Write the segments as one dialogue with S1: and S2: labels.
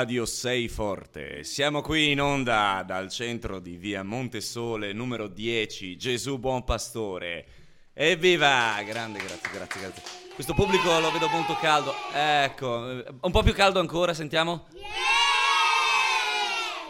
S1: Radio 6 Forte. Siamo qui in onda dal centro di via Montesole, numero 10, Gesù Buon Pastore. Evviva! Grande, grazie, grazie, grazie. Questo pubblico lo vedo molto caldo. Ecco, un po' più caldo ancora, sentiamo?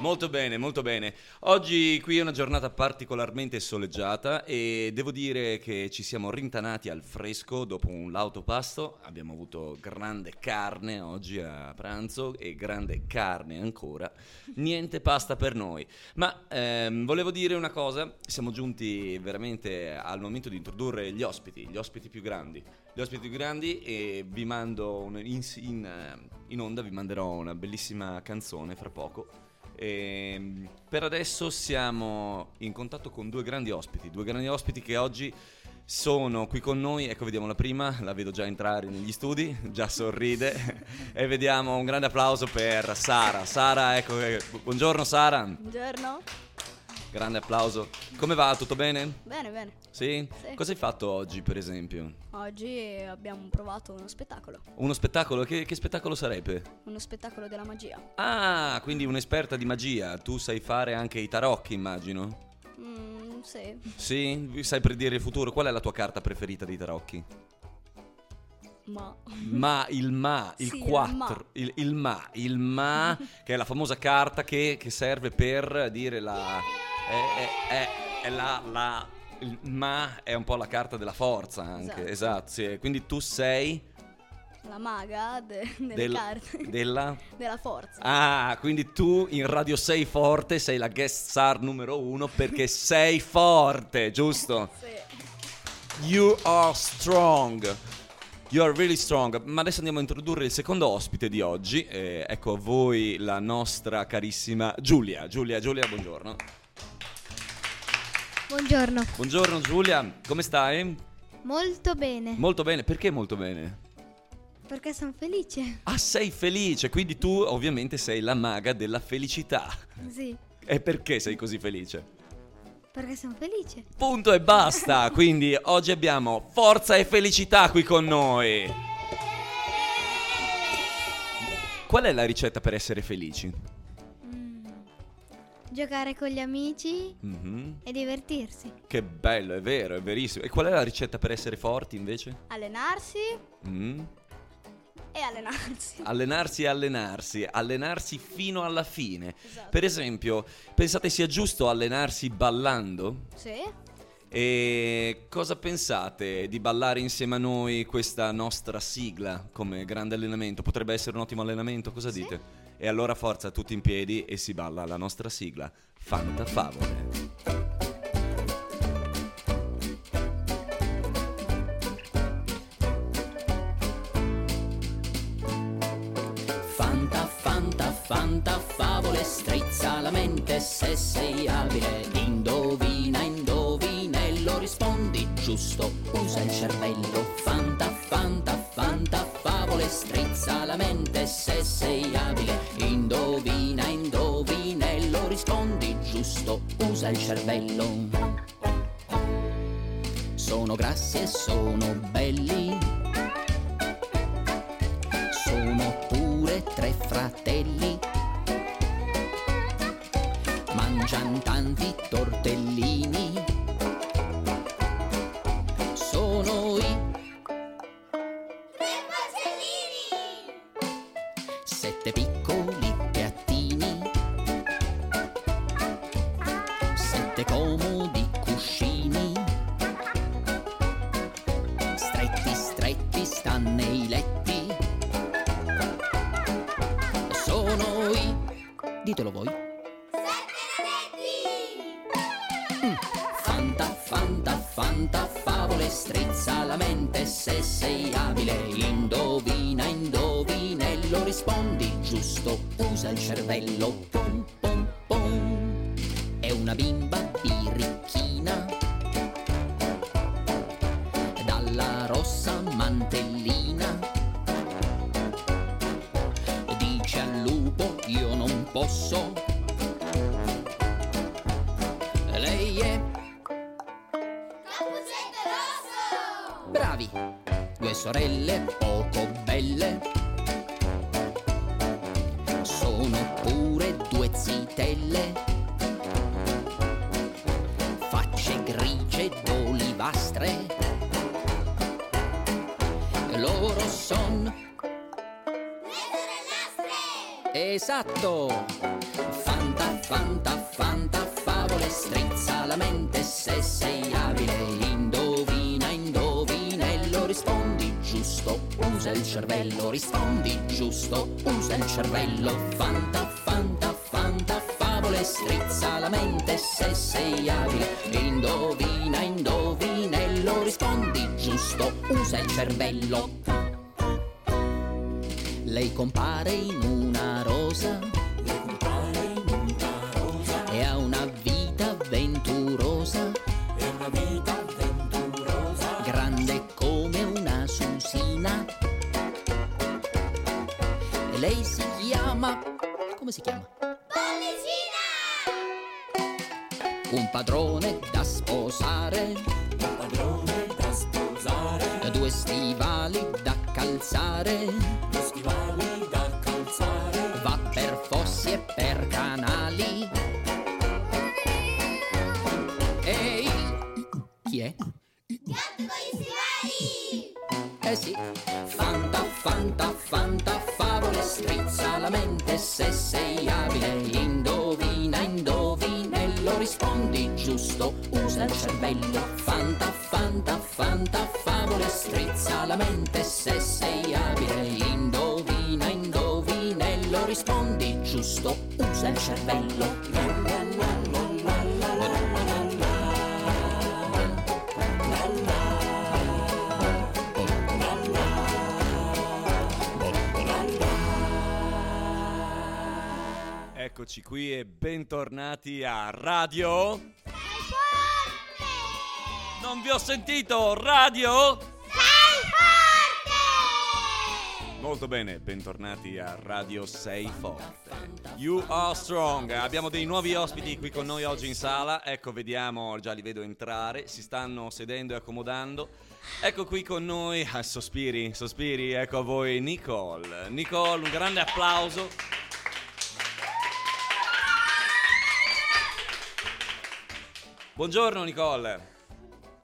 S1: Molto bene, molto bene. Oggi qui è una giornata particolarmente soleggiata e devo dire che ci siamo rintanati al fresco dopo un lauto pasto. Abbiamo avuto grande carne oggi a pranzo e grande carne ancora. Niente pasta per noi. Ma ehm, volevo dire una cosa, siamo giunti veramente al momento di introdurre gli ospiti, gli ospiti più grandi. Gli ospiti più grandi e vi mando un- in, in, eh, in onda, vi manderò una bellissima canzone fra poco. Ehm, per adesso siamo in contatto con due grandi ospiti, due grandi ospiti che oggi sono qui con noi. Ecco, vediamo la prima, la vedo già entrare negli studi, già sorride. e vediamo un grande applauso per Sara. Sara, ecco, eh, bu- buongiorno Sara,
S2: Buongiorno.
S1: Grande applauso. Come va? Tutto bene?
S2: Bene, bene.
S1: Sì?
S2: Sì.
S1: Cosa hai fatto oggi, per esempio?
S2: Oggi abbiamo provato uno spettacolo.
S1: Uno spettacolo? Che, che spettacolo sarebbe?
S2: Uno spettacolo della magia.
S1: Ah, quindi un'esperta di magia. Tu sai fare anche i tarocchi, immagino.
S2: Mm, sì.
S1: Sì, sai predire il futuro. Qual è la tua carta preferita dei tarocchi?
S2: Ma.
S1: Ma, il ma, il
S2: Sì, il
S1: 4,
S2: ma.
S1: il, il ma, il ma, che è la famosa carta che, che serve per dire la... È, è- è- è la, la- il ma è un po' la carta della forza anche,
S2: Esatto.
S1: esatto, sì. Quindi tu sei
S2: La maga de- delle
S1: del-
S2: carte.
S1: della...
S2: della forza.
S1: Ah, quindi tu in Radio 6 Forte sei la guest star numero uno perché sei forte, giusto?
S2: Sì.
S1: You are strong. You are really strong. Ma adesso andiamo a introdurre il secondo ospite di oggi. Eh, ecco a voi la nostra carissima Giulia. Giulia, Giulia, buongiorno.
S3: Buongiorno.
S1: Buongiorno Giulia, come stai?
S3: Molto bene.
S1: Molto bene, perché molto bene?
S3: perché sono felice.
S1: Ah, sei felice, quindi tu ovviamente sei la maga della felicità.
S3: Sì,
S1: E perché sei così felice?
S3: Perché sono felice.
S1: Punto e basta. Quindi oggi abbiamo forza e felicità qui con noi. Qual è la ricetta per essere felici?
S3: Mm. Giocare con gli amici
S1: Mhm.
S3: e divertirsi.
S1: Che bello, è vero, è verissimo. E qual è la ricetta per essere forti invece?
S2: Allenarsi
S1: Mm?
S2: E allenarsi.
S1: Allenarsi e allenarsi, allenarsi fino alla fine.
S2: Esatto.
S1: Per esempio, pensate sia giusto allenarsi ballando?
S2: Sì.
S1: E cosa pensate di ballare insieme a noi questa nostra sigla come grande allenamento? Potrebbe essere un ottimo allenamento, cosa
S2: Sì.
S1: dite? E allora forza tutti in piedi e si balla la nostra sigla Fanta Favole.
S4: Fanta, favole, strizza la mente se sei abile. Indovina, indovinello, rispondi giusto, usa il cervello. Fanta, fanta, fanta, favole, strizza la mente se sei abile. Indovina, indovinello, rispondi giusto, usa il cervello. Sono grassi e sono belli sono tre fratelli. Mangian tanti tortellini. Sono i sette piccoli piattini. Sette comodi Ditelo voi. Mm. Fanta, fanta, fanta, favole, strizza la mente se sei abile. Indovina, indovinello, rispondi giusto, usa il cervello. Esatto! Fanta, fanta, fanta, favole, strizza la mente se sei abile. Indovina, indovinello, rispondi giusto, usa il cervello, rispondi giusto, usa il cervello. Fanta, fanta, fanta, favole, strizza la mente se sei abile. Indovina, indovinello, rispondi giusto, usa il cervello. Lei compare in una rosa. E ha una vita avventurosa. Grande come una susina. E lei si chiama. Come si chiama? Un padrone da sposare. Un padrone da sposare. Due stivali da calzare. Due stivali da calzare. Va per fossi e per canali. Ehi! Chi è? Eh sì, fanta, fanta, fanta, favole, strizza la mente se sei abile. Indovina, indovinello, rispondi giusto, usa il cervello. Fanta, fanta, fanta, favole, strizza la mente se usa il cervello.
S1: Eccoci qui e bentornati a Radio. Non vi ho sentito, Radio? Molto bene, bentornati a Radio 6 Forte. You are strong. Abbiamo dei nuovi ospiti qui con noi oggi in sala. Ecco, vediamo, già li vedo entrare. Si stanno sedendo e accomodando. Ecco qui con noi, ah, sospiri, sospiri, ecco a voi Nicole. Nicole, un grande applauso. Buongiorno Nicole,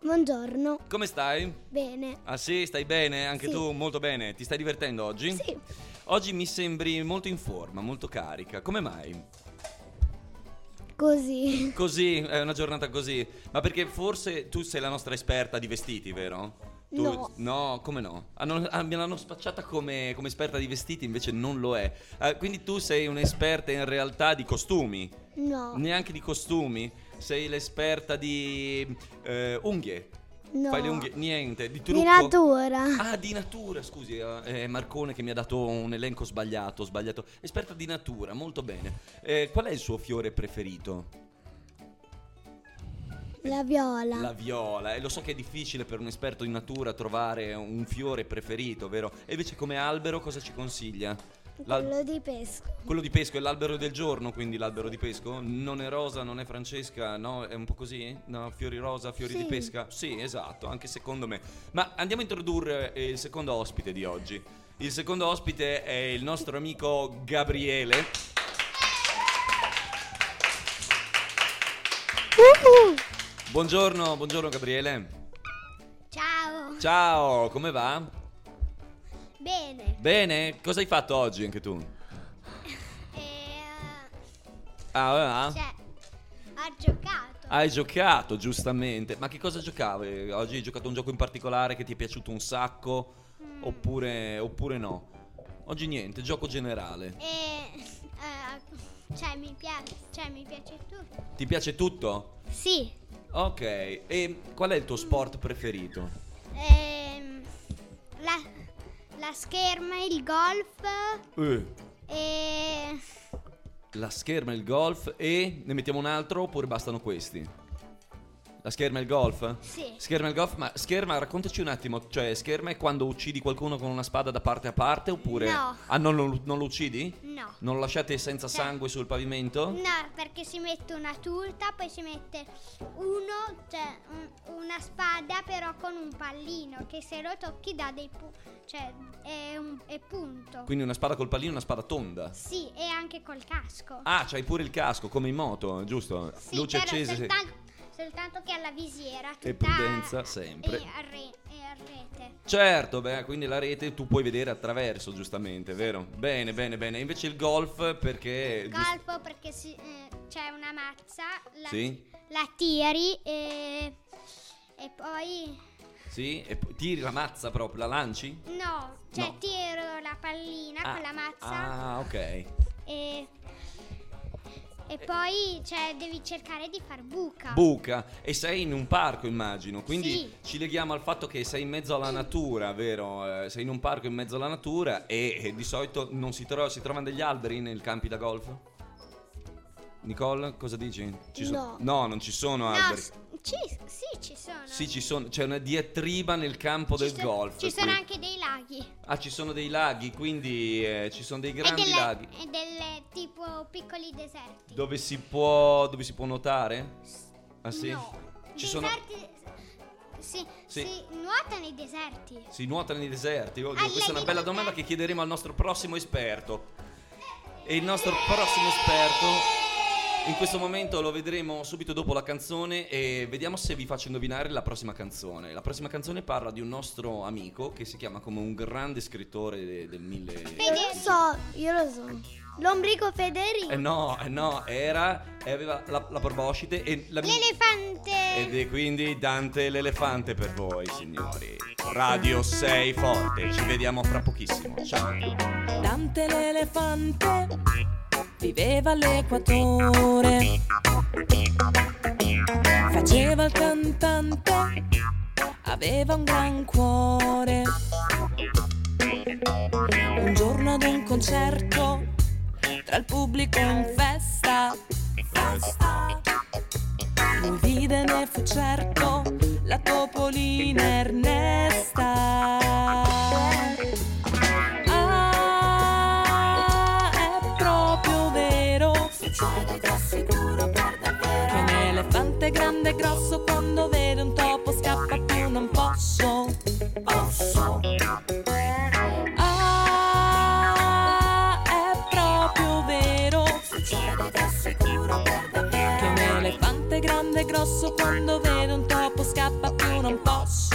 S3: Buongiorno.
S1: come stai?
S3: Bene.
S1: Ah sì, stai bene? Anche
S3: Sì.
S1: tu molto bene. Ti stai divertendo oggi?
S3: Sì.
S1: Oggi mi sembri molto in forma, molto carica. Come mai?
S3: Così.
S1: Così, è una giornata così. Ma perché forse tu sei la nostra esperta di vestiti, vero? Tu-
S3: No.
S1: No, come no? Hanno- ah, me l'hanno spacciata come, come esperta di vestiti, invece non lo è. Eh, quindi tu sei un'esperta in realtà di costumi.
S3: No.
S1: Neanche di costumi. Sei l'esperta di eh, unghie.
S3: No.
S1: Fai le unghie, niente, di trucco.
S3: Di natura.
S1: Ah, di natura, scusi, eh, è Marcone che mi ha dato un elenco sbagliato, sbagliato. Esperta di natura, molto bene. Eh, qual è il suo fiore preferito?
S3: La viola.
S1: La viola, e lo so che è difficile per un esperto di natura trovare un fiore preferito, vero? E invece come albero cosa ci consiglia? L'al-
S3: Quello di pesco.
S1: quello di pesco è l'albero del giorno, quindi l'albero di pesco? Non è rosa, non è Francesca, no? È un po' così? No, fiori rosa, fiori
S3: Sì.
S1: di pesca? Sì, esatto, anche secondo me. Ma andiamo a introdurre eh, il secondo ospite di oggi. Il secondo ospite è il nostro amico Gabriele. Buongiorno, buongiorno Gabriele.
S3: Ciao.
S1: Ciao, come va?
S3: Bene.
S1: Bene? Cosa hai fatto oggi anche tu?
S3: Eh,
S1: Ah, ah?
S3: cioè, ha giocato.
S1: Hai giocato, giustamente. Ma che cosa giocavi? Oggi hai giocato un gioco in particolare che ti è piaciuto un sacco? Oppure, oppure no? Oggi niente, gioco generale.
S3: E eh, cioè, mi piace, cioè, mi piace tutto.
S1: Ti piace tutto?
S3: Sì.
S1: Ok, e qual è il tuo sport preferito?
S3: Ehm, la, la scherma, il golf
S1: Eh,
S3: e
S1: la scherma, il golf e ne mettiamo un altro oppure bastano questi? La scherma e il golf?
S5: Sì.
S1: Scherma e il golf, ma scherma, raccontaci un attimo, cioè scherma è quando uccidi qualcuno con una spada da parte a parte oppure...
S5: No.
S1: Ah, non lo, non lo uccidi?
S5: No.
S1: Non lo lasciate senza sangue sul pavimento?
S5: No, perché si mette una turta, poi si mette uno, cioè un- una spada però con un pallino che se lo tocchi dà dei pu- cioè è, un, è punto.
S1: Quindi una spada col pallino e una spada tonda.
S5: Sì, e anche col casco.
S1: Ah, c'hai pure il casco, come in moto, giusto?
S5: sì,
S1: Luce accesa.
S5: soltanto, soltanto che ha la visiera tutta
S1: E prudenza sempre.
S5: E a, re- e a rete.
S1: Certo, beh, quindi la rete tu puoi vedere attraverso, giustamente, vero? Bene, bene, bene. Invece il golf perché... giust-
S5: Colpo perché si- eh, c'è una mazza, la,
S1: Sì?
S5: la tiri e, e poi
S1: Sì? E poi tiri la mazza proprio, la lanci?
S5: no, cioè
S1: No.
S5: tiro la pallina
S1: Ah,
S5: con la mazza
S1: Ah, ok.
S5: e, e poi cioè, devi cercare di far buca.
S1: Buca e sei in un parco immagino, quindi
S5: Sì.
S1: ci leghiamo al fatto che sei in mezzo alla natura, vero? Eh, sei in un parco in mezzo alla natura e, e di solito non si, tro- si trovano degli alberi nei campi da golf? Nicole, cosa dici? Ci so-
S3: No.
S1: no, non ci sono
S5: no,
S1: alberi.
S5: s- ci- sì, ci sono.
S1: Sì, ci sono, c'è una diatriba nel campo
S5: Ci
S1: del
S5: so-
S1: golf.
S5: Ci sono
S1: qui.
S5: anche dei laghi.
S1: Ah, ci sono dei laghi, quindi eh, ci sono dei
S5: E
S1: grandi
S5: delle,
S1: laghi
S5: e delle tipo piccoli deserti.
S1: dove si può, dove si può nuotare? Ah sì?
S5: No.
S1: Ci sono,
S5: deserti, sì, si nuota nei deserti.
S1: si nuota nei deserti? Oddio, questa è una bella domanda che chiederemo al nostro prossimo esperto. E il nostro prossimo esperto in questo momento lo vedremo subito dopo la canzone e vediamo se vi faccio indovinare la prossima canzone. La prossima canzone parla di un nostro amico che si chiama come un grande scrittore de- del mille...
S3: Io lo so, io lo so. Lombrico Federico.
S1: Eh no, eh no, era e aveva la, la proboscite e la
S5: L'elefante.
S1: Ed è quindi Dante l'elefante per voi, signori. Radio 6 Forte, ci vediamo fra pochissimo. Ciao.
S6: Dante l'elefante viveva all'equatore. Faceva il cantante, aveva un gran cuore. Un giorno ad un concerto, tra il pubblico in festa, lui vide ne fu certo la topolina Ernesta. Vero. Che un elefante grande e grosso quando vede un topo scappa più non posso. Posso. Ah, è proprio vero. Che un elefante grande e grosso quando vede un topo scappa più non. Posso.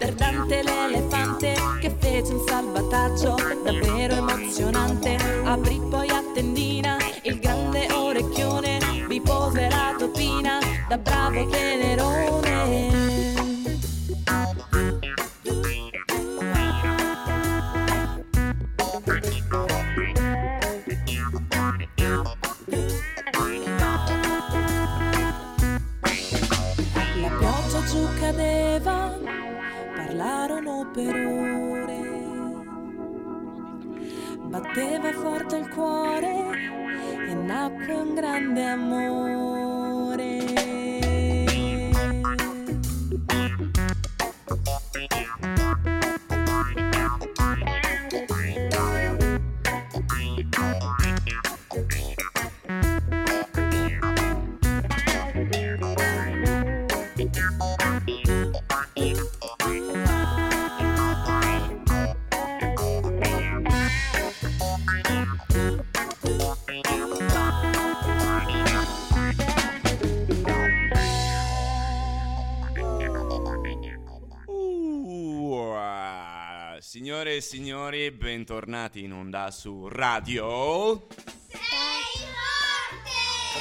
S6: Per Dante l'elefante che fece un salvataggio davvero emozionante. Aprì poi a tendina il grande orecchione, vi pose la topina da bravo tenerone. Per ore. Batteva forte il cuore e nacque un grande amore.
S1: Signori, bentornati in onda su Radio.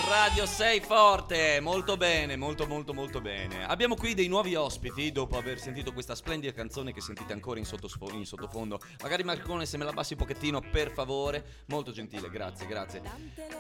S1: Radio 6 Forte, molto bene, molto molto molto bene. Abbiamo qui dei nuovi ospiti dopo aver sentito questa splendida canzone che sentite ancora in, sottosfo- in sottofondo. Magari Marcone se me la passi un pochettino per favore, molto gentile, grazie, grazie.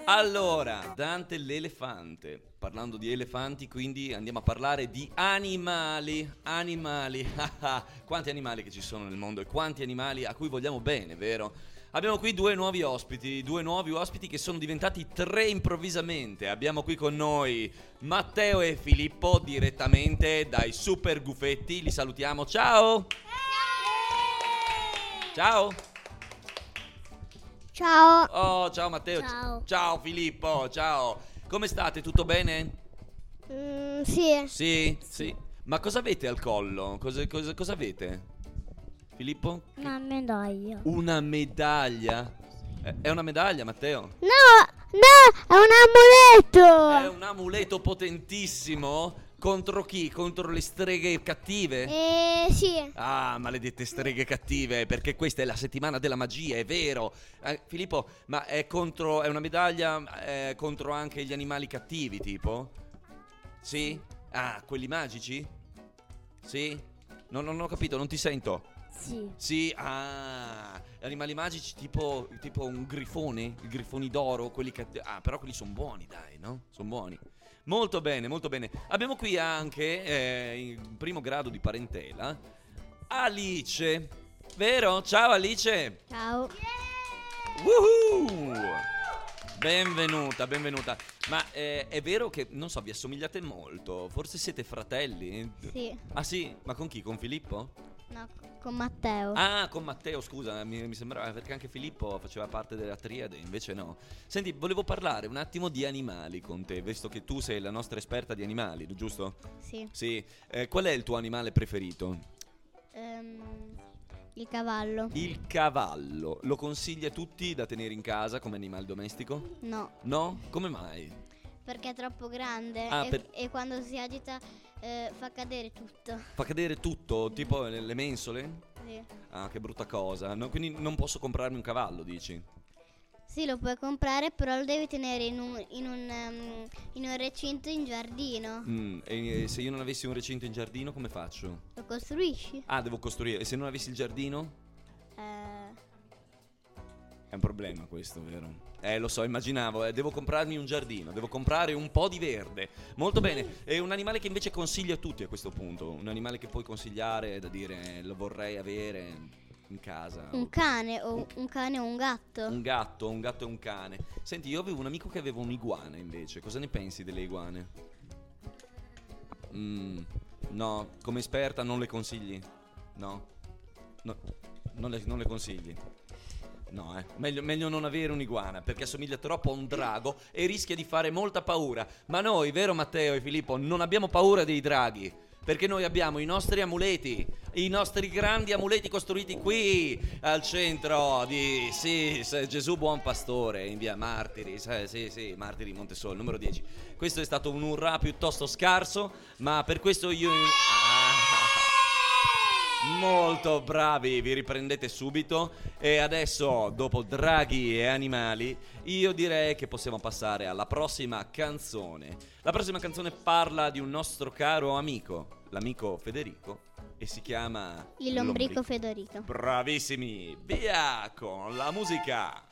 S1: Allora, Dante l'elefante. Parlando di elefanti, quindi andiamo a parlare di animali. Animali. quanti animali che ci sono nel mondo e quanti animali a cui vogliamo bene, vero? Abbiamo qui due nuovi ospiti, due nuovi ospiti che sono diventati tre improvvisamente. Abbiamo qui con noi Matteo e Filippo direttamente dai Super Gufetti. Li salutiamo. Ciao! Ciao!
S2: Ciao.
S1: Oh, ciao Matteo.
S2: Ciao.
S1: Ciao Filippo, ciao. Come state? Tutto bene?
S2: Mm, sì.
S1: Sì, sì. Ma cosa avete al collo? Cosa, cosa- cosa avete? Filippo?
S2: Una medaglia.
S1: Una medaglia? Eh, È una medaglia, Matteo?
S2: No, no, è un amuleto.
S1: È un amuleto potentissimo? Contro chi? Contro le streghe cattive?
S2: Eh, sì.
S1: Ah, maledette streghe cattive, perché questa è la settimana della magia, è vero. Eh, Filippo, ma è contro. È una medaglia eh, contro anche gli animali cattivi, tipo? Sì? Ah, quelli magici? Sì? Non, non ho capito, non ti sento.
S2: Sì.
S1: Sì, ah, animali magici tipo, tipo un grifone, i grifoni d'oro, quelli che... Ah, però quelli sono buoni, dai, no? Sono buoni. Molto bene, molto bene. Abbiamo qui anche, eh, in primo grado di parentela, Alice. Vero? Ciao Alice.
S2: Ciao.
S1: Woohoo! Benvenuta, benvenuta. Ma eh, è vero che, non so, vi assomigliate molto? Forse siete fratelli?
S2: Sì.
S1: Ah sì? Ma con chi? Con Filippo?
S2: No, con Matteo.
S1: Ah, con Matteo, scusa, mi, mi sembrava perché anche Filippo faceva parte della triade, invece no. Senti, volevo parlare un attimo di animali con te, visto che tu sei la nostra esperta di animali, giusto?
S2: Sì.
S1: Sì. Eh, qual è il tuo animale preferito?
S2: Ehm, il cavallo.
S1: Il cavallo. Lo consigli a tutti da tenere in casa come animale domestico?
S2: No,
S1: No? Come mai?
S2: perché è troppo grande
S1: Ah,
S2: e,
S1: per-
S2: e quando si agita eh, fa cadere tutto.
S1: Fa cadere tutto, tipo le, le mensole?
S2: Sì.
S1: Ah, che brutta cosa. No, quindi non posso comprarmi un cavallo, dici?
S2: Sì, lo puoi comprare, però lo devi tenere in un, in un, ehm, in un recinto in giardino.
S1: Mm, e se io non avessi un recinto in giardino, come faccio?
S2: Lo costruisci?
S1: Ah, devo costruire. E se non avessi il giardino?
S2: Eh,
S1: È un problema questo, vero? Eh, lo so, immaginavo, eh, devo comprarmi un giardino, devo comprare un po' di verde. Molto bene. È un animale che invece consiglio a tutti a questo punto. Un animale che puoi consigliare da dire lo vorrei avere in casa.
S2: un cane o un cane o un gatto.
S1: Un gatto, un gatto e un cane. Senti, io avevo un amico che aveva un'iguana invece. Cosa ne pensi delle iguane? Mm, no, come esperta non le consigli? No? No, non, le, non le consigli? No, eh. Meglio, meglio non avere un'iguana perché assomiglia troppo a un drago e rischia di fare molta paura. Ma noi, vero Matteo e Filippo, non abbiamo paura dei draghi. Perché noi abbiamo i nostri amuleti, i nostri grandi amuleti costruiti qui al centro di sì, Gesù Buon Pastore in via Martiri. Sì, sì, sì, Martiri Montesol, numero 10. Questo è stato un urrà piuttosto scarso, ma per questo io. Ah. Molto bravi, vi riprendete subito. E adesso, dopo draghi e animali, io direi che possiamo passare alla prossima canzone. La prossima canzone parla di un nostro caro amico, l'amico Federico, e si chiama
S2: Il lombrico Federico.
S1: Bravissimi, via con la musica.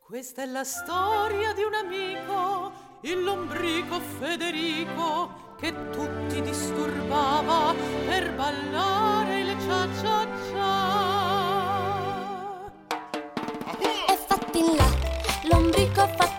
S6: Questa è la storia di un amico, il lombrico Federico, che tutti disturbava per ballare il cia cia cia.
S7: E fatti là, lombrico fatti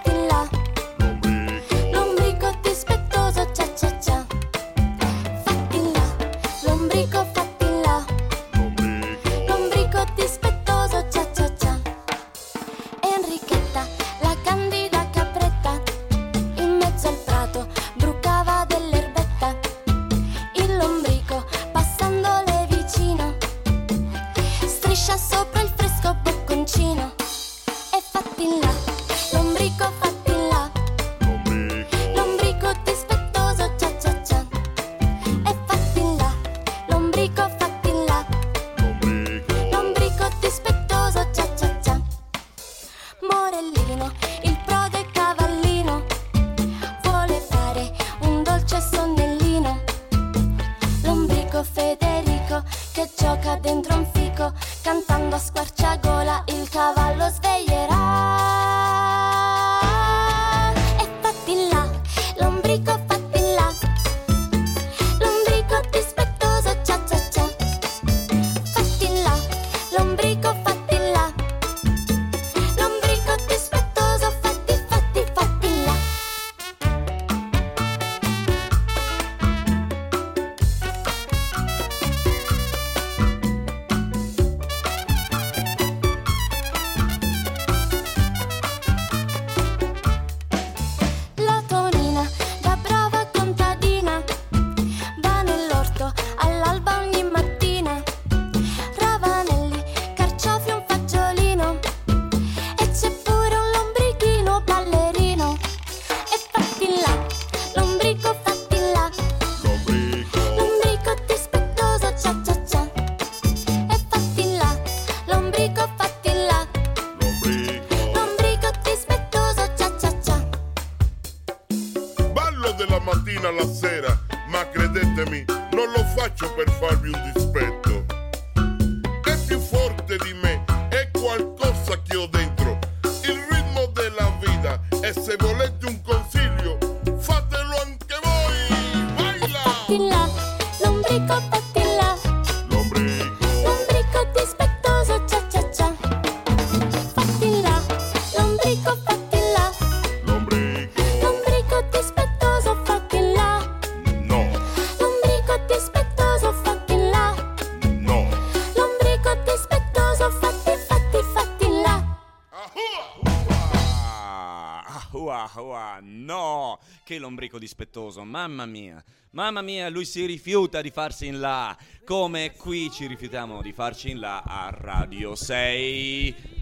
S7: che lombrico dispettoso,
S1: mamma mia. Mamma mia, lui si rifiuta di farsi in là, come qui ci rifiutiamo di farci in là a Radio 6.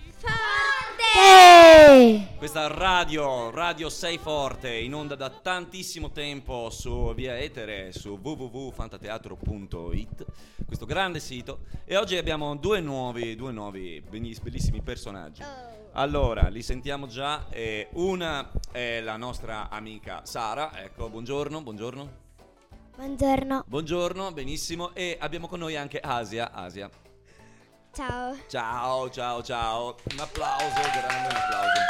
S1: Questa radio, Radio 6 Forte, in onda da tantissimo tempo su via etere, su www.fantateatro.it, questo grande sito. E oggi abbiamo due nuovi, due nuovi belliss- bellissimi personaggi. Allora, li sentiamo già. eh, una è la nostra amica Sara, ecco, buongiorno, buongiorno.
S2: Buongiorno.
S1: Buongiorno, benissimo. E abbiamo con noi anche Asia, Asia.
S2: Ciao.
S1: Ciao, ciao, ciao. Un applauso, grande un applauso.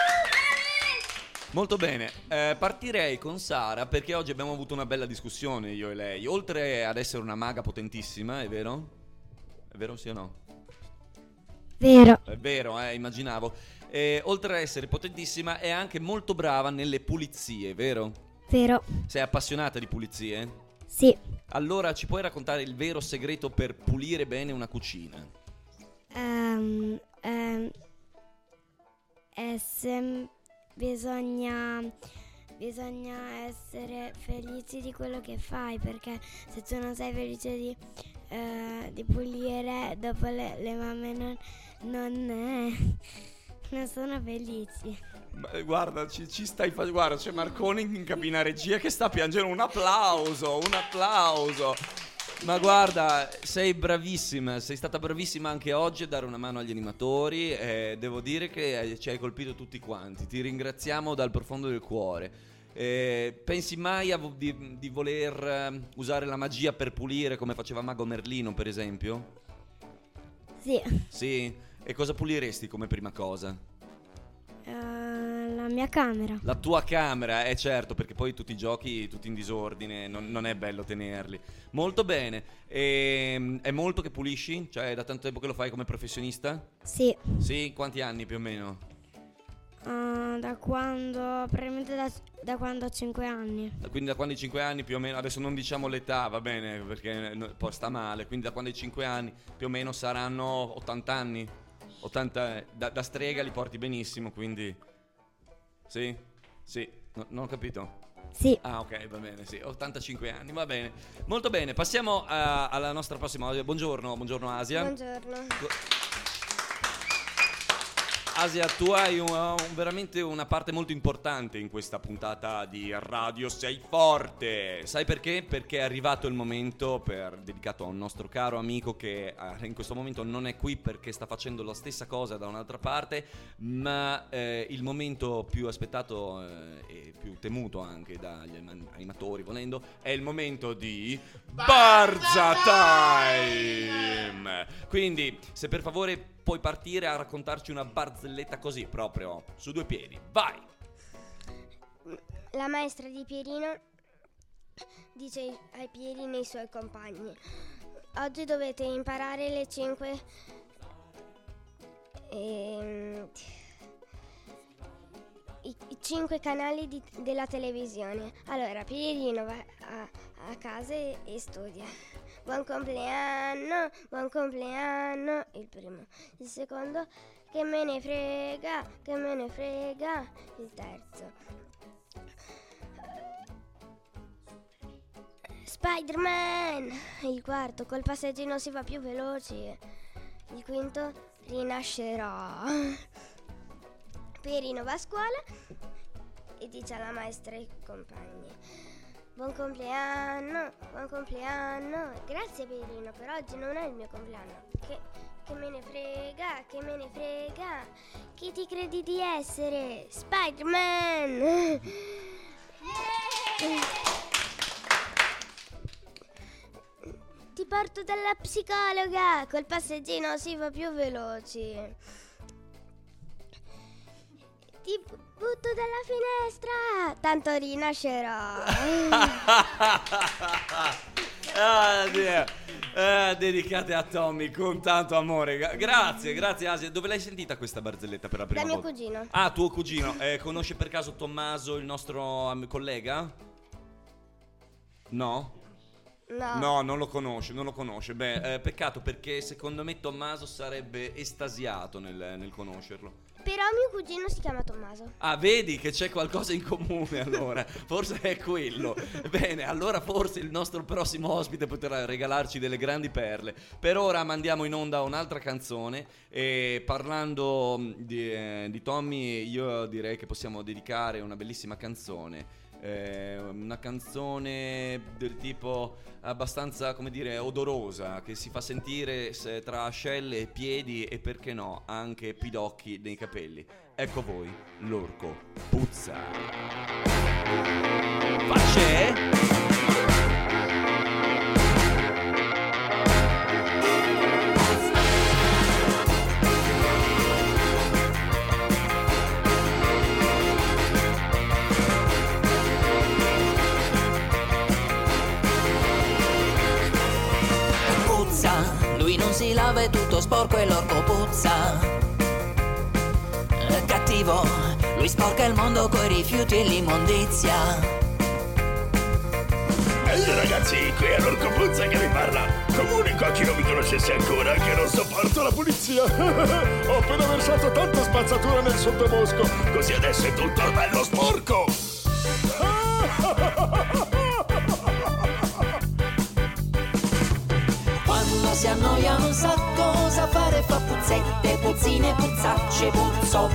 S1: Molto bene, eh, partirei con Sara perché oggi abbiamo avuto una bella discussione io e lei. Oltre ad essere una maga potentissima, è vero? È vero sì o no?
S2: Vero.
S1: È vero, eh, immaginavo. E, oltre ad essere potentissima è anche molto brava nelle pulizie, vero?
S2: Vero.
S1: Sei appassionata di pulizie?
S2: Sì.
S1: Allora ci puoi raccontare il vero segreto per pulire bene una cucina?
S2: Ehm, è sem- bisogna, bisogna essere felici di quello che fai perché se tu non sei felice di, eh, di pulire dopo le, le mamme non, non, eh, non sono felici.
S1: Beh, guarda, ci, ci stai facendo. Guarda, c'è Marconi in cabina regia che sta piangendo. Un applauso, un applauso. Ma guarda, sei bravissima, sei stata bravissima anche oggi a dare una mano agli animatori. E devo dire che ci hai colpito tutti quanti. Ti ringraziamo dal profondo del cuore. Eh, pensi mai vo- di, di voler eh, usare la magia per pulire come faceva Mago Merlino, per esempio?
S2: Sì,
S1: Sì? E cosa puliresti come prima cosa?
S2: eh, la mia camera.
S1: La tua camera, è certo, perché poi tutti i giochi tutti in disordine, non, non è bello tenerli. Molto bene. Ehm, è molto che pulisci? Cioè, è da tanto tempo che lo fai come professionista?
S2: Sì,
S1: Sì, quanti anni più o meno?
S2: Ah, da quando, probabilmente da, da quando ho 5 anni.
S1: Quindi da quando hai 5 anni più o meno, adesso non diciamo l'età, va bene, perché no- poi sta male, quindi da quando hai 5 anni più o meno saranno 80 anni. 80, da, da strega li porti benissimo, quindi... Sì? Sì, No- non ho capito.
S2: Sì.
S1: Ah, ok, va bene, sì, 85 anni, va bene. Molto bene, passiamo a- alla nostra prossima. Buongiorno, buongiorno Asia.
S3: Buongiorno.
S1: Asia, tu hai un- un- veramente una parte molto importante in questa puntata di Radio Sei Forte. Sai perché? Perché è arrivato il momento per, dedicato a un nostro caro amico che eh, in questo momento non è qui perché sta facendo la stessa cosa da un'altra parte, ma eh, il momento più aspettato eh, e più temuto anche dagli anim- animatori, volendo, è il momento di Barza Time. Quindi, se per favore puoi partire a raccontarci una barzelletta così, proprio su due piedi. Vai!
S3: La maestra di Pierino dice ai Pierini e suoi compagni: Oggi dovete imparare le cinque. ehm, i, i cinque canali di- della televisione. Allora, Pierino va a, a casa e, e studia. Buon compleanno, buon compleanno, il primo. Il secondo, che me ne frega, che me ne frega, il terzo. Spider-Man! Il quarto, col passeggino si va più veloci. Il quinto, rinascerò. Pierino va a scuola e dice alla maestra e ai compagni. Buon compleanno, buon compleanno. Grazie Pierino, per oggi non è il mio compleanno. Che, che me ne frega, che me ne frega. Chi ti credi di essere? Spider-Man! Ti porto dalla psicologa, col passeggino si va più veloci. Ti bu- butto dalla finestra, tanto rinascerò.
S1: ah, Dio. Eh, dedicate a Tommy con tanto amore. Gra- Grazie, grazie Asia. Dove l'hai sentita questa barzelletta per la prima
S3: Da mio
S1: volta?
S3: cugino.
S1: Ah, tuo cugino. Eh, conosce per caso Tommaso, il nostro collega? No?
S3: No.
S1: No, non lo conosce, non lo conosce. Beh, eh, peccato perché secondo me Tommaso sarebbe estasiato nel, nel conoscerlo.
S3: Però mio cugino si chiama Tommaso.
S1: Ah, vedi che c'è qualcosa in comune allora. forse è quello. Bene, allora forse il nostro prossimo ospite potrà regalarci delle grandi perle. Per ora mandiamo in onda un'altra canzone e parlando di, eh, di Tommy io direi che possiamo dedicare una bellissima canzone. Eh, una canzone del tipo abbastanza, come dire, odorosa, che si fa sentire se- tra ascelle e piedi e perché no, anche pidocchi nei capelli. Ecco voi, l'orco puzza. Facce?
S4: Si lava, è tutto sporco e l'orco puzza. Cattivo, lui sporca il mondo coi rifiuti e l'immondizia.
S8: Ehi ragazzi, qui è l'orco puzza che vi parla. Comunico a chi non mi conoscesse ancora che non sopporto la pulizia. Ho appena versato tanta spazzatura nel sottobosco, così adesso è tutto bello sporco.
S4: Si annoia non sa cosa fare, fa puzzette, puzzine, puzzacce, puzzo.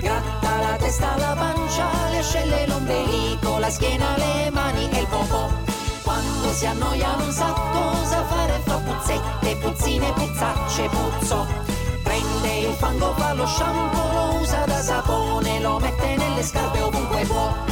S4: Gratta la testa, la pancia, le ascelle, l'ombelico, la schiena, le mani e il popò. Quando si annoia non sa cosa fare, fa puzzette, puzzine, puzzacce, puzzo. Prende il fango, fa lo shampoo, lo usa da sapone, lo mette nelle scarpe ovunque può.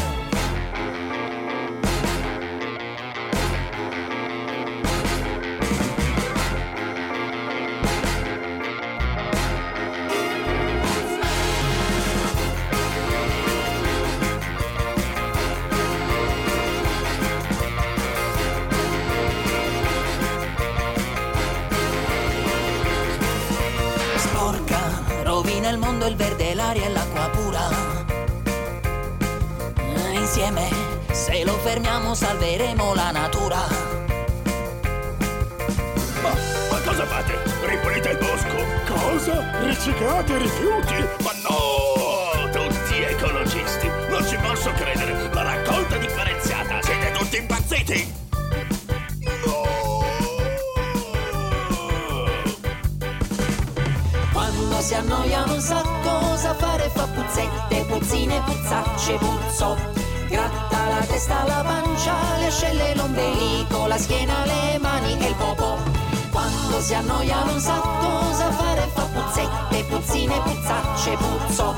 S4: illumina il mondo il verde, l'aria e l'acqua pura. Insieme, se lo fermiamo, salveremo la natura.
S8: Ma, ma cosa fate? Ripulite il bosco? Cosa? Riciclate i rifiuti? Ma no! Tutti ecologisti! Non ci posso credere! La raccolta differenziata! Siete tutti impazziti!
S4: si annoia puzzette, puzzine, puzzacce, puzzo. Gratta la testa, la pancia, le ascelle, l'ombelico, la schiena, le mani e il popo. Quando si annoia non sa cosa fare, fa puzzette, puzzine, puzzacce, puzzo.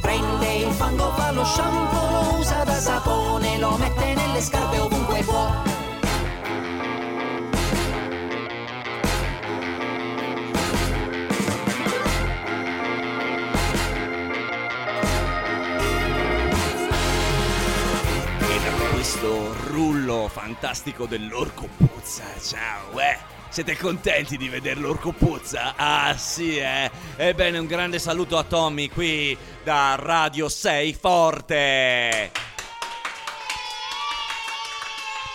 S4: Prende il fango, fa lo shampoo, lo usa da sapone, lo mette nelle scarpe ovunque può.
S1: Questo rullo fantastico dell'orco puzza, ciao, eh! Siete contenti di vedere l'orco puzza? Ah sì, eh! Ebbene, un grande saluto a Tommy qui da Radio 6 Forte!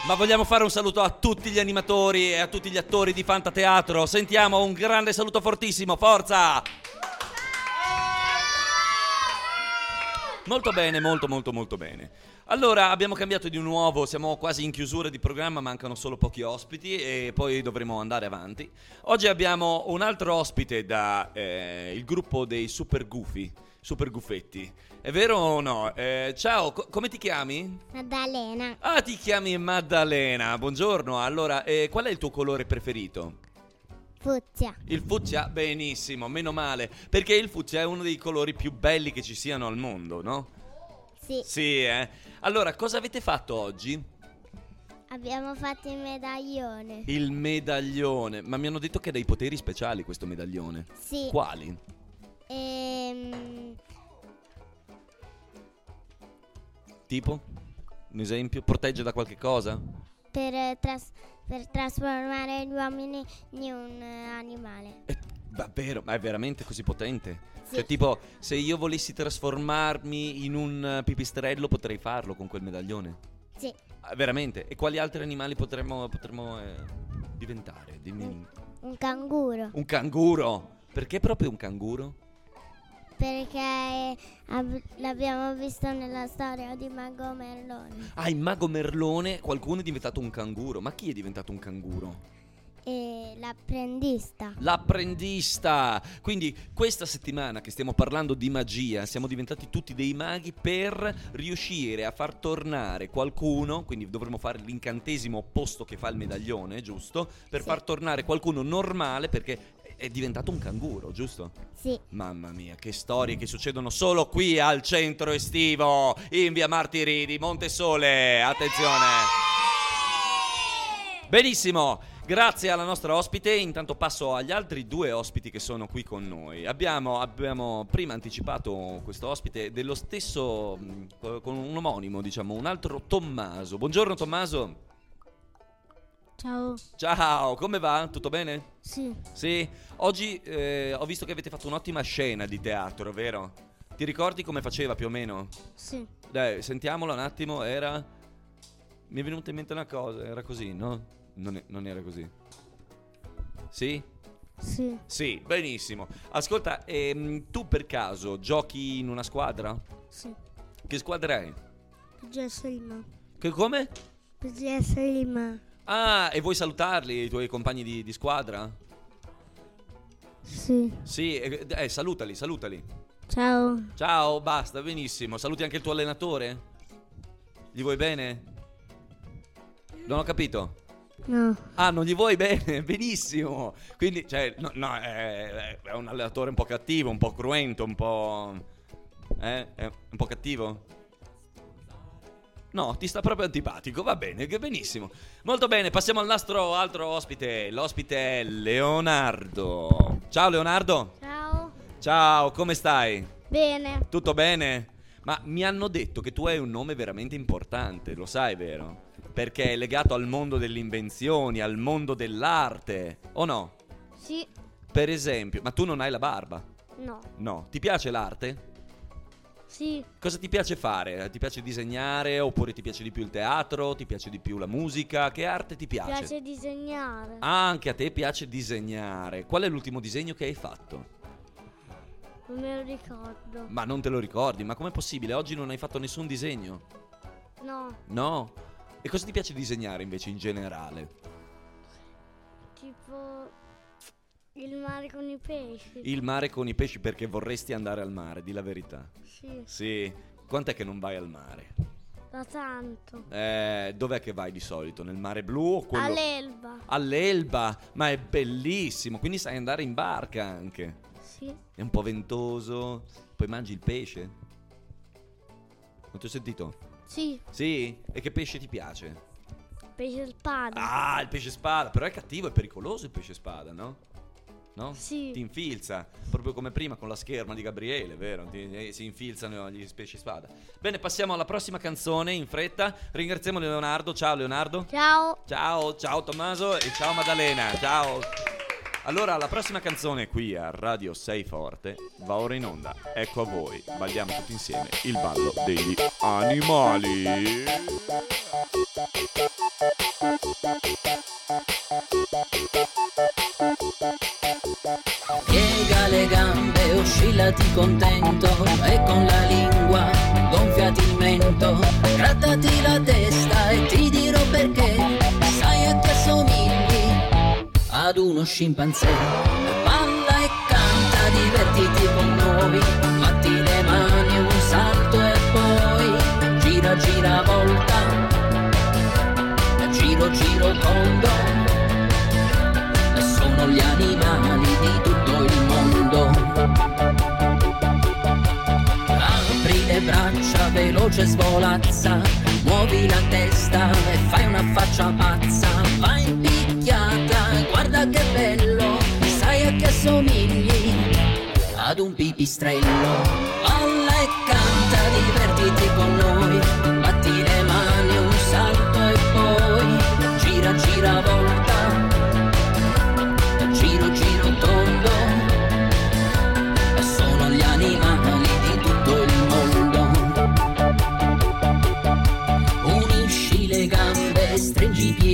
S1: Ma vogliamo fare un saluto a tutti gli animatori e a tutti gli attori di Fantateatro. Sentiamo un grande saluto fortissimo, forza! Molto bene, molto molto molto bene. Allora, abbiamo cambiato di nuovo, siamo quasi in chiusura di programma, mancano solo pochi ospiti e poi dovremo andare avanti. Oggi abbiamo un altro ospite da eh, il gruppo dei Super Goofy, Super Guffetti. È vero o no? Eh, ciao, co- come ti chiami?
S2: Maddalena.
S1: Ah, ti chiami Maddalena, buongiorno. Allora, eh, qual è il tuo colore preferito?
S2: Fuzia.
S1: Il fucsia, benissimo, meno male, perché il fucsia è uno dei colori più belli che ci siano al mondo, no?
S2: Sì.
S1: Sì, eh. Allora, cosa avete fatto oggi?
S2: Abbiamo fatto il medaglione.
S1: Il medaglione. Ma mi hanno detto che ha dei poteri speciali questo medaglione.
S2: Sì.
S1: Quali?
S2: Ehm,
S1: Tipo? Un esempio? Protegge da qualche cosa?
S2: Per, eh, tras- per trasformare gli uomini in un eh, animale.
S1: Davvero? Ma è veramente così potente?
S2: Sì.
S1: Cioè, tipo, se io volessi trasformarmi in un eh, pipistrello, potrei farlo con quel medaglione?
S2: Sì.
S1: Ah, veramente? E quali altri animali potremmo, potremmo eh, diventare? Dimmi.
S2: Un canguro.
S1: Un canguro! Perché proprio un canguro?
S2: Perché ab- l'abbiamo visto nella storia di Mago Merlone.
S1: Ah, il mago Merlone, qualcuno è diventato un canguro. Ma chi è diventato un canguro?
S2: E l'apprendista.
S1: L'apprendista! Quindi questa settimana che stiamo parlando di magia, siamo diventati tutti dei maghi per riuscire a far tornare qualcuno, quindi dovremmo fare l'incantesimo opposto che fa il medaglione, giusto? Per
S2: Sì.
S1: far tornare qualcuno normale perché è diventato un canguro, giusto?
S2: Sì.
S1: Mamma mia, che storie che succedono solo qui al centro estivo, in via Martiri di Montesole. Attenzione! Benissimo, grazie alla nostra ospite. Intanto passo agli altri due ospiti che sono qui con noi. Abbiamo, abbiamo prima anticipato questo ospite dello stesso, mh, con un omonimo, diciamo, un altro Tommaso. Buongiorno Tommaso.
S2: Ciao.
S1: Ciao, come va? Tutto bene?
S2: Sì.
S1: Sì, oggi eh, ho visto che avete fatto un'ottima scena di teatro, vero? Ti ricordi come faceva più o meno?
S2: Sì.
S1: Dai, sentiamola un attimo, era... Mi è venuta in mente una cosa, era così, no? Non, è- non era così. Sì?
S2: Sì.
S1: Sì, benissimo. Ascolta, ehm, tu per caso giochi in una squadra?
S2: Sì.
S1: Che squadra è?
S2: PGS Lima.
S1: Che come?
S2: PGS Lima.
S1: Ah, e vuoi salutarli, i tuoi compagni di, di squadra?
S2: Sì.
S1: Sì, eh, eh, salutali, salutali.
S2: Ciao.
S1: Ciao, basta, benissimo. Saluti anche il tuo allenatore? Gli vuoi bene? Non ho capito.
S2: No.
S1: Ah, non gli vuoi bene? Benissimo. Quindi, cioè, no, no, è, è un allenatore un po' cattivo, un po' cruento, un po'... Eh? È un po' cattivo? No, ti sta proprio antipatico, va bene, che benissimo. Molto bene, passiamo al nostro altro ospite. L'ospite è Leonardo. Ciao Leonardo.
S2: Ciao.
S1: Ciao, come stai?
S2: Bene.
S1: Tutto bene? Ma mi hanno detto che tu hai un nome veramente importante, lo sai, vero? Perché è legato al mondo delle invenzioni, al mondo dell'arte, o no?
S2: Sì.
S1: Per esempio, ma tu non hai la barba.
S2: No.
S1: No. Ti piace l'arte?
S2: Sì.
S1: Cosa ti piace fare? Ti piace disegnare oppure ti piace di più il teatro? Ti piace di più la musica? Che arte ti piace?
S2: Piace disegnare.
S1: Ah, anche a te piace disegnare. Qual è l'ultimo disegno che hai fatto?
S2: Non me lo ricordo.
S1: Ma non te lo ricordi? Ma com'è possibile? Oggi non hai fatto nessun disegno?
S2: No.
S1: No? E cosa ti piace disegnare invece in generale?
S2: Tipo il mare con i pesci.
S1: Il mare con i pesci perché vorresti andare al mare, di la verità.
S2: Sì.
S1: Sì. Quant'è che non vai al mare?
S2: Da tanto.
S1: Eh, dov'è che vai di solito? Nel mare blu o quello...
S2: All'elba.
S1: All'Elba, ma è bellissimo, quindi sai andare in barca anche.
S2: Sì.
S1: È un po' ventoso, poi mangi il pesce. Non ti ho sentito?
S2: Sì.
S1: Sì? E che pesce ti piace?
S2: Pesce spada.
S1: Ah, il pesce spada, però è cattivo, è pericoloso il pesce spada, no? No?
S2: Sì.
S1: Ti infilza, proprio come prima con la scherma di Gabriele, vero? Ti- eh, si infilzano gli pesci spada. Bene, passiamo alla prossima canzone in fretta. Ringraziamo Leonardo. Ciao Leonardo.
S2: Ciao.
S1: Ciao, ciao Tommaso e ciao Maddalena. Ciao. Allora, la prossima canzone qui a Radio 6 Forte va ora in onda. Ecco a voi, balliamo tutti insieme il ballo degli animali.
S4: Piega gambe, oscillati contento e con la lingua gonfiati il mento. Grattati la testa e ti dirò perché sai a che assomigli ad uno scimpanzé. Balla e canta, divertiti con noi, batti le mani, un salto e poi gira, gira, volta, giro, giro, tondo gli animali di tutto il mondo. Apri le braccia, veloce svolazza, muovi la testa e fai una faccia pazza. Vai in picchiata, guarda che bello, sai a che somigli ad un pipistrello. Balla e canta, divertiti con noi, batti le mani, un salto e poi gira, gira, volta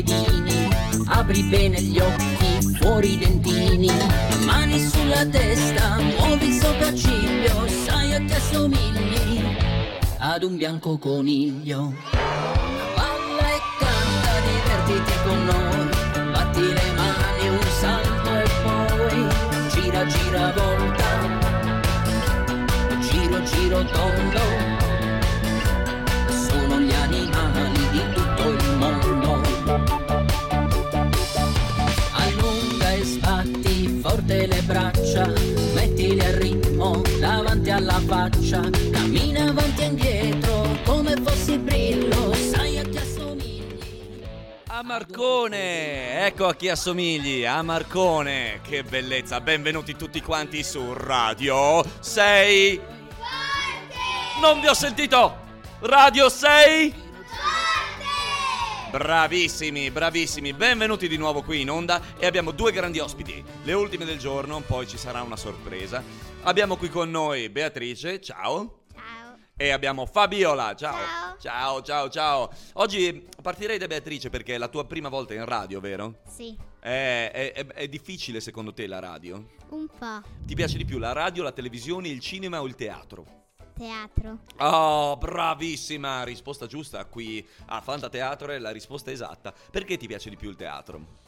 S4: piedini apri bene gli occhi fuori i dentini mani sulla testa muovi il sopracciglio sai a che assomigli ad un bianco coniglio. Balla e canta, divertiti con noi, batti le mani, un salto e poi gira, gira, volta, giro, giro, tondo, forte le braccia, mettili a ritmo davanti alla faccia, cammina avanti e indietro come fossi brillo, sai a chi assomigli.
S1: A Marcone, ecco a chi assomigli, a Marcone, che bellezza, benvenuti tutti quanti su Radio 6 Non vi ho sentito, Radio 6 Bravissimi, bravissimi, benvenuti di nuovo qui in onda e abbiamo due grandi ospiti, le ultime del giorno, poi ci sarà una sorpresa. Abbiamo qui con noi Beatrice, ciao.
S2: Ciao.
S1: E abbiamo Fabiola, ciao.
S2: Ciao.
S1: Ciao, ciao, ciao. Oggi partirei da Beatrice perché è la tua prima volta in radio, vero?
S2: Sì.
S1: È, è- è- è difficile secondo te la radio?
S2: Un po'.
S1: Ti piace di più la radio, la televisione, il cinema o il teatro?
S2: Teatro.
S1: Oh, bravissima! Risposta giusta qui a Fanta Teatro è la risposta esatta. Perché ti piace di più il teatro?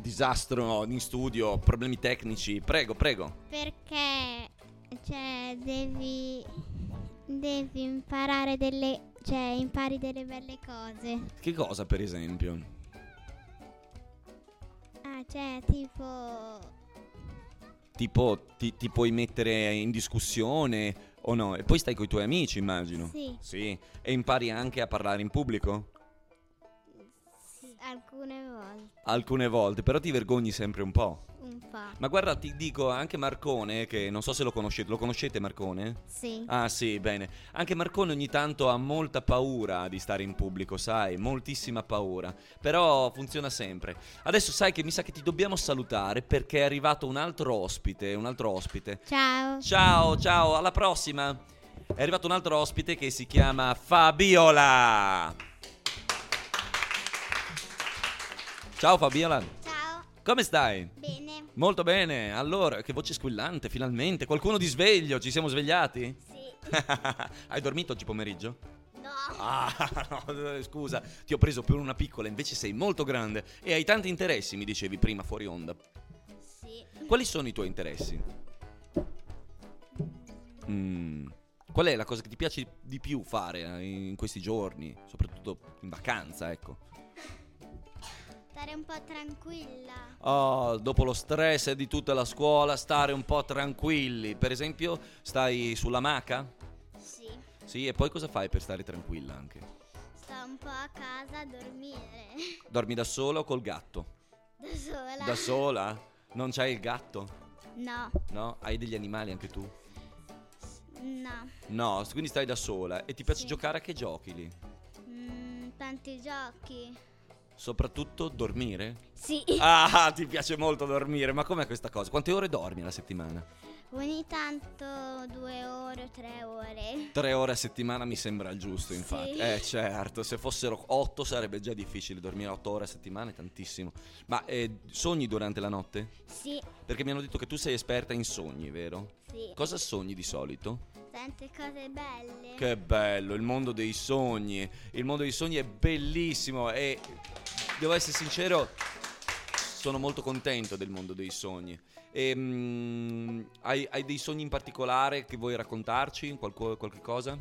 S1: Disastro in studio, problemi tecnici. Prego, prego.
S2: Perché cioè devi devi imparare delle cioè impari delle belle cose.
S1: Che cosa, per esempio?
S2: Ah, cioè tipo
S1: Tipo, ti, ti puoi mettere in discussione o no? E poi stai con i tuoi amici, immagino.
S2: Sì.
S1: Sì. E impari anche a parlare in pubblico?
S2: alcune volte
S1: Alcune volte, però ti vergogni sempre un po'.
S5: Fa.
S1: Ma guarda, ti dico anche Marcone, che non so se lo conoscete, lo conoscete Marcone?
S5: Sì.
S1: Ah sì, bene. Anche Marcone ogni tanto ha molta paura di stare in pubblico, sai? Moltissima paura. Però funziona sempre. Adesso sai che mi sa che ti dobbiamo salutare perché è arrivato un altro ospite, un altro ospite.
S2: Ciao.
S1: Ciao, ciao, alla prossima. È arrivato un altro ospite che si chiama Fabiola. Ciao Fabiola. Come stai?
S5: Bene.
S1: Molto bene. Allora, che voce squillante, finalmente. Qualcuno di sveglio, ci siamo svegliati?
S5: Sì.
S1: Hai dormito oggi pomeriggio?
S5: No.
S1: Ah, no, scusa, ti ho preso per una piccola, invece sei molto grande e hai tanti interessi, mi dicevi prima fuori onda.
S5: Sì.
S1: Quali sono i tuoi interessi? Mm, Qual è la cosa che ti piace di più fare eh, in questi giorni, soprattutto in vacanza, ecco?
S5: Stare un po' tranquilla.
S1: Oh, dopo lo stress di tutta la scuola, stare un po' tranquilli. Per esempio, stai sulla maca?
S5: Sì.
S1: Sì, e poi cosa fai per stare tranquilla anche?
S5: Sto un po' a casa a dormire.
S1: Dormi da sola o col gatto?
S5: Da sola.
S1: Da sola? Non c'hai il gatto?
S5: No.
S1: No? Hai degli animali anche tu?
S5: No.
S1: No, quindi stai da sola e ti piace
S5: Sì.
S1: giocare a che giochi lì?
S5: Mm, tanti giochi.
S1: Soprattutto dormire?
S5: Sì.
S1: Ah, ti piace molto dormire, ma com'è questa cosa? Quante ore dormi alla settimana?
S5: Ogni tanto due ore o tre ore.
S1: Tre ore a settimana mi sembra il giusto, infatti.
S5: Sì.
S1: Eh, certo, se fossero otto sarebbe già difficile dormire otto ore a settimana, è tantissimo. Ma eh, sogni durante la notte?
S5: Sì.
S1: Perché mi hanno detto che tu sei esperta in sogni, vero?
S5: Sì.
S1: Cosa sogni di solito?
S5: Tante cose belle.
S1: Che bello, il mondo dei sogni. Il mondo dei sogni è bellissimo e devo essere sincero, sono molto contento del mondo dei sogni. E, mm, hai, hai dei sogni in particolare che vuoi raccontarci? Qualco- qualche cosa?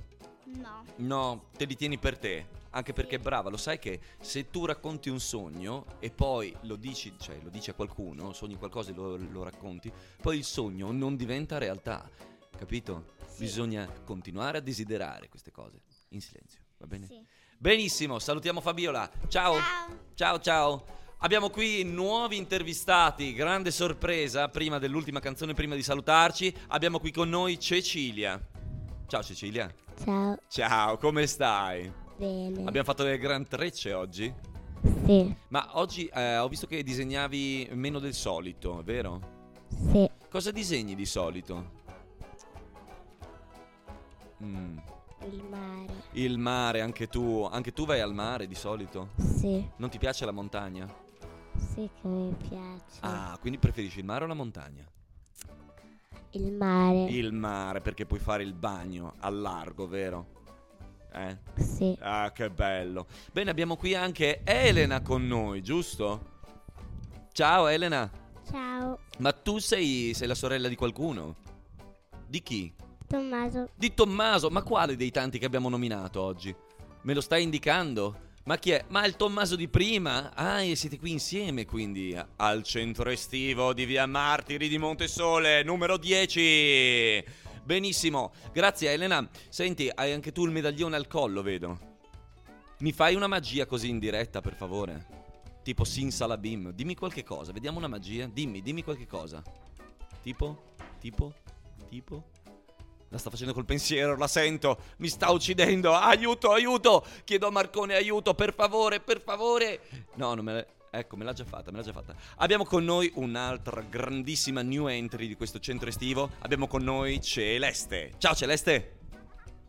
S5: No.
S1: No, te li tieni per te. Anche perché brava, lo sai che se tu racconti un sogno e poi lo dici, cioè lo dici a qualcuno, sogni qualcosa e lo, lo racconti, poi il sogno non diventa realtà. Capito? Bisogna continuare a desiderare queste cose in silenzio, va bene?
S5: Sì.
S1: Benissimo, salutiamo Fabiola. Ciao.
S5: Ciao.
S1: Ciao ciao. Abbiamo qui nuovi intervistati, grande sorpresa, prima dell'ultima canzone, prima di salutarci, abbiamo qui con noi Cecilia. Ciao Cecilia.
S2: Ciao.
S1: Ciao, come stai?
S2: Bene.
S1: Abbiamo fatto delle gran trecce oggi.
S2: Sì.
S1: Ma oggi eh, ho visto che disegnavi meno del solito, vero?
S2: Sì.
S1: Cosa disegni di solito? Mm,
S2: Il mare.
S1: Il mare, anche tu. Anche tu vai al mare di solito?
S2: Sì.
S1: Non ti piace la montagna?
S2: Sì che mi piace.
S1: Ah, quindi preferisci il mare o la montagna?
S2: Il mare.
S1: Il mare, perché puoi fare il bagno al largo, vero? Eh?
S2: Sì.
S1: Ah, che bello. Bene, abbiamo qui anche Elena con noi, giusto? Ciao Elena.
S2: Ciao.
S1: Ma tu sei, sei la sorella di qualcuno? Di chi?
S2: Tommaso.
S1: Di Tommaso, ma quale dei tanti che abbiamo nominato oggi? Me lo stai indicando? Ma chi è? Ma il Tommaso di prima? Ah, e siete qui insieme quindi al centro estivo di Via Martiri di Montesole, numero 10. Benissimo, grazie Elena. Senti, hai anche tu il medaglione al collo, vedo. Mi fai una magia così in diretta, per favore? Tipo Sin Salabim. Dimmi qualche cosa, vediamo una magia. Dimmi, dimmi qualche cosa. Tipo? Tipo? Tipo? La sta facendo col pensiero, la sento, mi sta uccidendo. Aiuto, aiuto! Chiedo a Marcone aiuto, per favore, per favore. No, non me la... Ecco, me l'ha già fatta, me l'ha già fatta. Abbiamo con noi un'altra grandissima new entry di questo centro estivo. Abbiamo con noi Celeste. Ciao Celeste.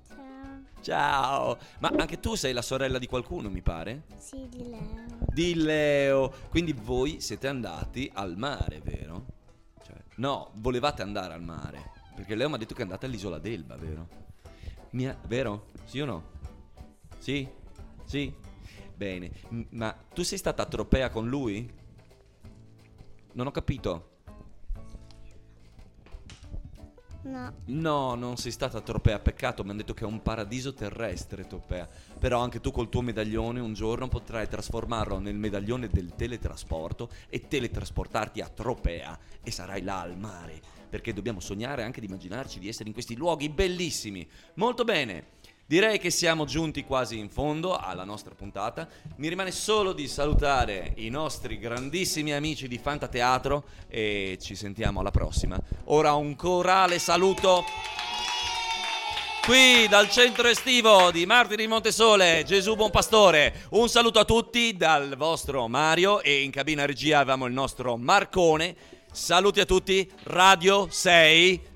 S2: Ciao.
S1: Ciao. Ma anche tu sei la sorella di qualcuno, mi pare?
S2: Sì, di Leo.
S1: Di Leo. Quindi voi siete andati al mare, vero? Cioè, no, volevate andare al mare. Perché Leo mi ha detto che è andata all'isola d'Elba, vero? Ha- Vero? Sì o no? Sì? Sì? Bene. Ma tu sei stata a Tropea con lui? Non ho capito.
S2: No.
S1: No, non sei stata a Tropea, peccato, mi hanno detto che è un paradiso terrestre Tropea. Però anche tu col tuo medaglione un giorno potrai trasformarlo nel medaglione del teletrasporto e teletrasportarti a Tropea e sarai là al mare. Perché dobbiamo sognare anche di immaginarci di essere in questi luoghi bellissimi. Molto bene. Direi che siamo giunti quasi in fondo alla nostra puntata. Mi rimane solo di salutare i nostri grandissimi amici di Fanta Teatro e ci sentiamo alla prossima. Ora un corale saluto. Qui dal centro estivo di Martiri Montesole, Gesù Buon Pastore. Un saluto a tutti dal vostro Mario e in cabina regia avevamo il nostro Marcone. Saluti a tutti, Radio 6.